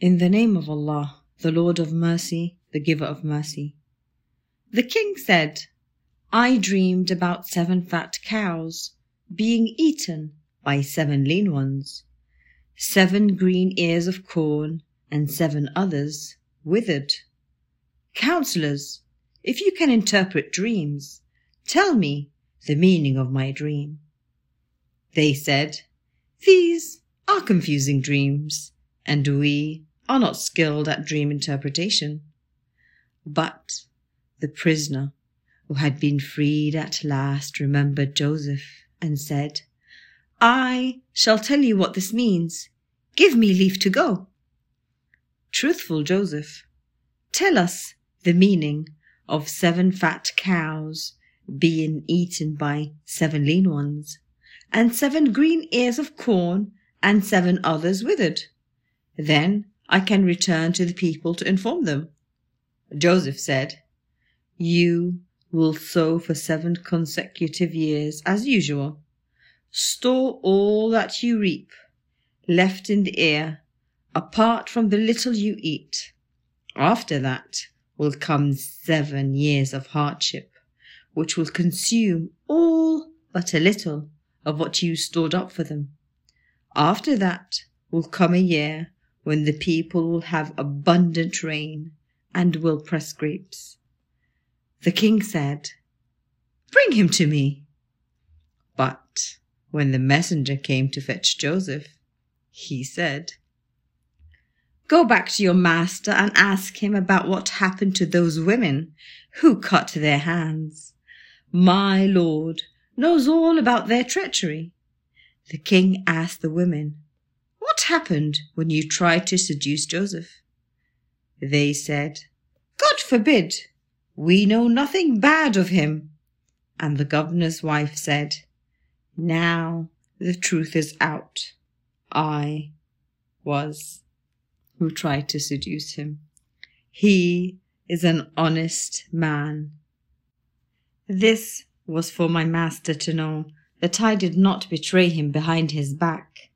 In the name of Allah, the Lord of mercy, the giver of mercy. The king said, I dreamed about seven fat cows being eaten by seven lean ones, seven green ears of corn, and seven others withered. Counselors, if you can interpret dreams, tell me the meaning of my dream. They said, These are confusing dreams, and we are not skilled at dream interpretation. But the prisoner, who had been freed at last, remembered Joseph and said, I shall tell you what this means. Give me leave to go. Truthful Joseph, tell us the meaning of seven fat cows being eaten by seven lean ones, and seven green ears of corn and seven others withered. Then I can return to the people to inform them. Joseph said, You will sow for seven consecutive years as usual. Store all that you reap, left in the ear, apart from the little you eat. After that will come seven years of hardship, which will consume all but a little of what you stored up for them. After that will come a year when the people will have abundant rain and will press grapes. The king said, Bring him to me. But when the messenger came to fetch Joseph, he said, Go back to your master and ask him about what happened to those women who cut their hands. My lord knows all about their treachery. The king asked the women, What happened when you tried to seduce Joseph? They said, God forbid! We know nothing bad of him. And the governor's wife said, Now the truth is out. I was who tried to seduce him. He is an honest man. This was for my master to know that I did not betray him behind his back.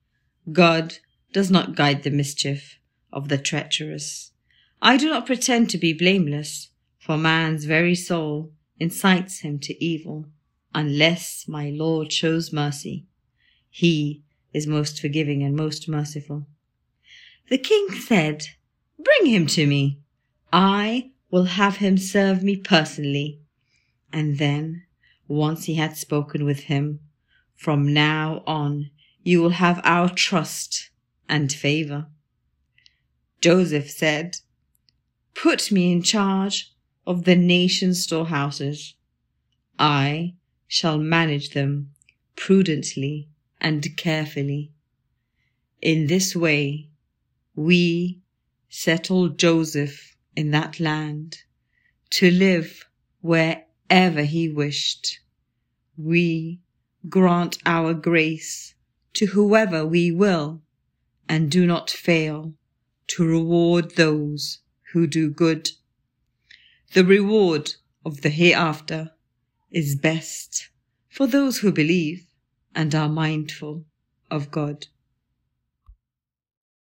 God does not guide the mischief of the treacherous. I do not pretend to be blameless, for man's very soul incites him to evil, unless my Lord shows mercy. He is most forgiving and most merciful. The king said, Bring him to me. I will have him serve me personally. And then once he had spoken with him, From now on you will have our trust and favor. Joseph said, Put me in charge of the nation's storehouses. I shall manage them prudently and carefully. In this way, we settled Joseph in that land to live wherever he wished. We grant our grace to whoever we will and do not fail to reward those who do good. The reward of the hereafter is best for those who believe and are mindful of God.